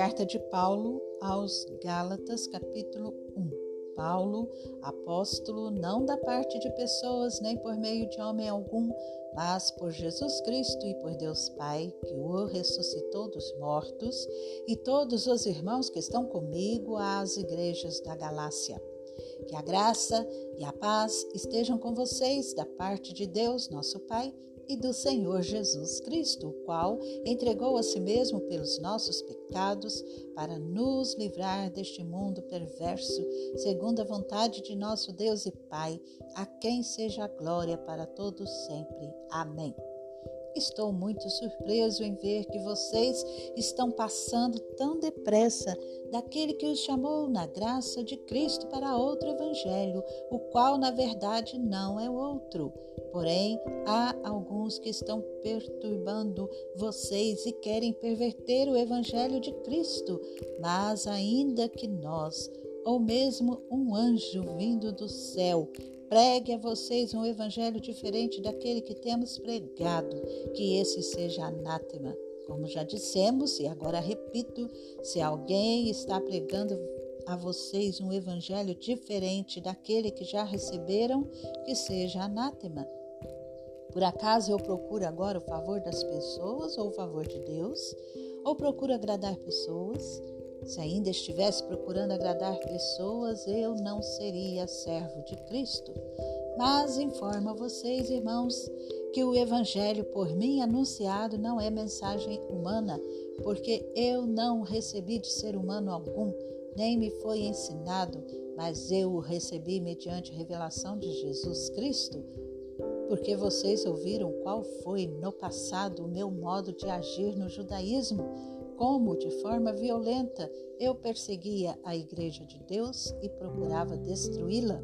Carta de Paulo aos Gálatas, capítulo 1. Paulo, apóstolo, não da parte de pessoas, nem por meio de homem algum, mas por Jesus Cristo e por Deus Pai, que o ressuscitou dos mortos, e todos os irmãos que estão comigo às igrejas da Galácia. Que a graça e a paz estejam com vocês da parte de Deus, nosso Pai e do Senhor Jesus Cristo, o qual entregou a si mesmo pelos nossos pecados para nos livrar deste mundo perverso, segundo a vontade de nosso Deus e Pai, a quem seja a glória para todos sempre. Amém. Estou muito surpreso em ver que vocês estão passando tão depressa daquele que os chamou na graça de Cristo para outro evangelho, o qual na verdade não é outro. Porém, há alguns que estão perturbando vocês e querem perverter o evangelho de Cristo, mas ainda que nós, ou mesmo um anjo vindo do céu, pregue a vocês um evangelho diferente daquele que temos pregado, que esse seja anátema. Como já dissemos, e agora repito, se alguém está pregando a vocês um evangelho diferente daquele que já receberam, que seja anátema. Por acaso eu procuro agora o favor das pessoas ou o favor de Deus? Ou procuro agradar pessoas? Se ainda estivesse procurando agradar pessoas, eu não seria servo de Cristo. Mas informo a vocês, irmãos, que o Evangelho por mim anunciado não é mensagem humana, porque eu não recebi de ser humano algum, nem me foi ensinado, mas eu o recebi mediante revelação de Jesus Cristo. Porque vocês ouviram qual foi no passado o meu modo de agir no judaísmo como, de forma violenta, eu perseguia a Igreja de Deus e procurava destruí-la.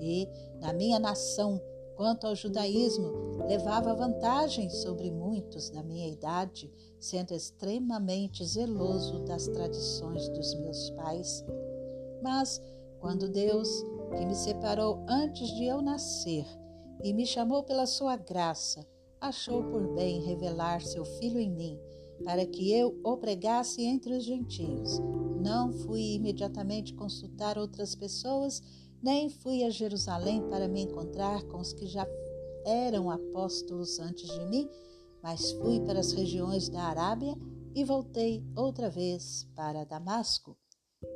E, na minha nação, quanto ao judaísmo, levava vantagem sobre muitos da minha idade, sendo extremamente zeloso das tradições dos meus pais. Mas, quando Deus, que me separou antes de eu nascer e me chamou pela sua graça, achou por bem revelar seu Filho em mim, para que eu o pregasse entre os gentios. Não fui imediatamente consultar outras pessoas, nem fui a Jerusalém para me encontrar com os que já eram apóstolos antes de mim, mas fui para as regiões da Arábia e voltei outra vez para Damasco.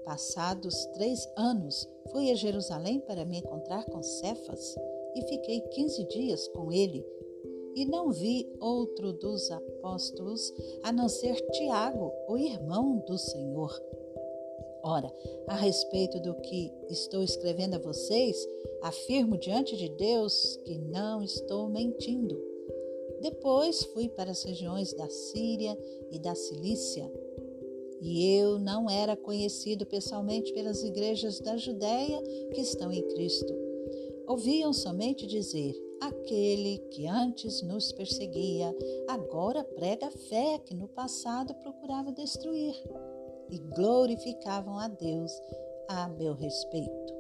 Passados três anos, fui a Jerusalém para me encontrar com Cefas e fiquei quinze dias com ele e não vi outro dos apóstolos a não ser Tiago, o irmão do Senhor. Ora, a respeito do que estou escrevendo a vocês, afirmo diante de Deus que não estou mentindo. Depois fui para as regiões da Síria e da Cilícia. E eu não era conhecido pessoalmente pelas igrejas da Judéia que estão em Cristo. Ouviam somente dizer: Aquele que antes nos perseguia, agora prega a fé que no passado procurava destruir, e glorificavam a Deus a meu respeito.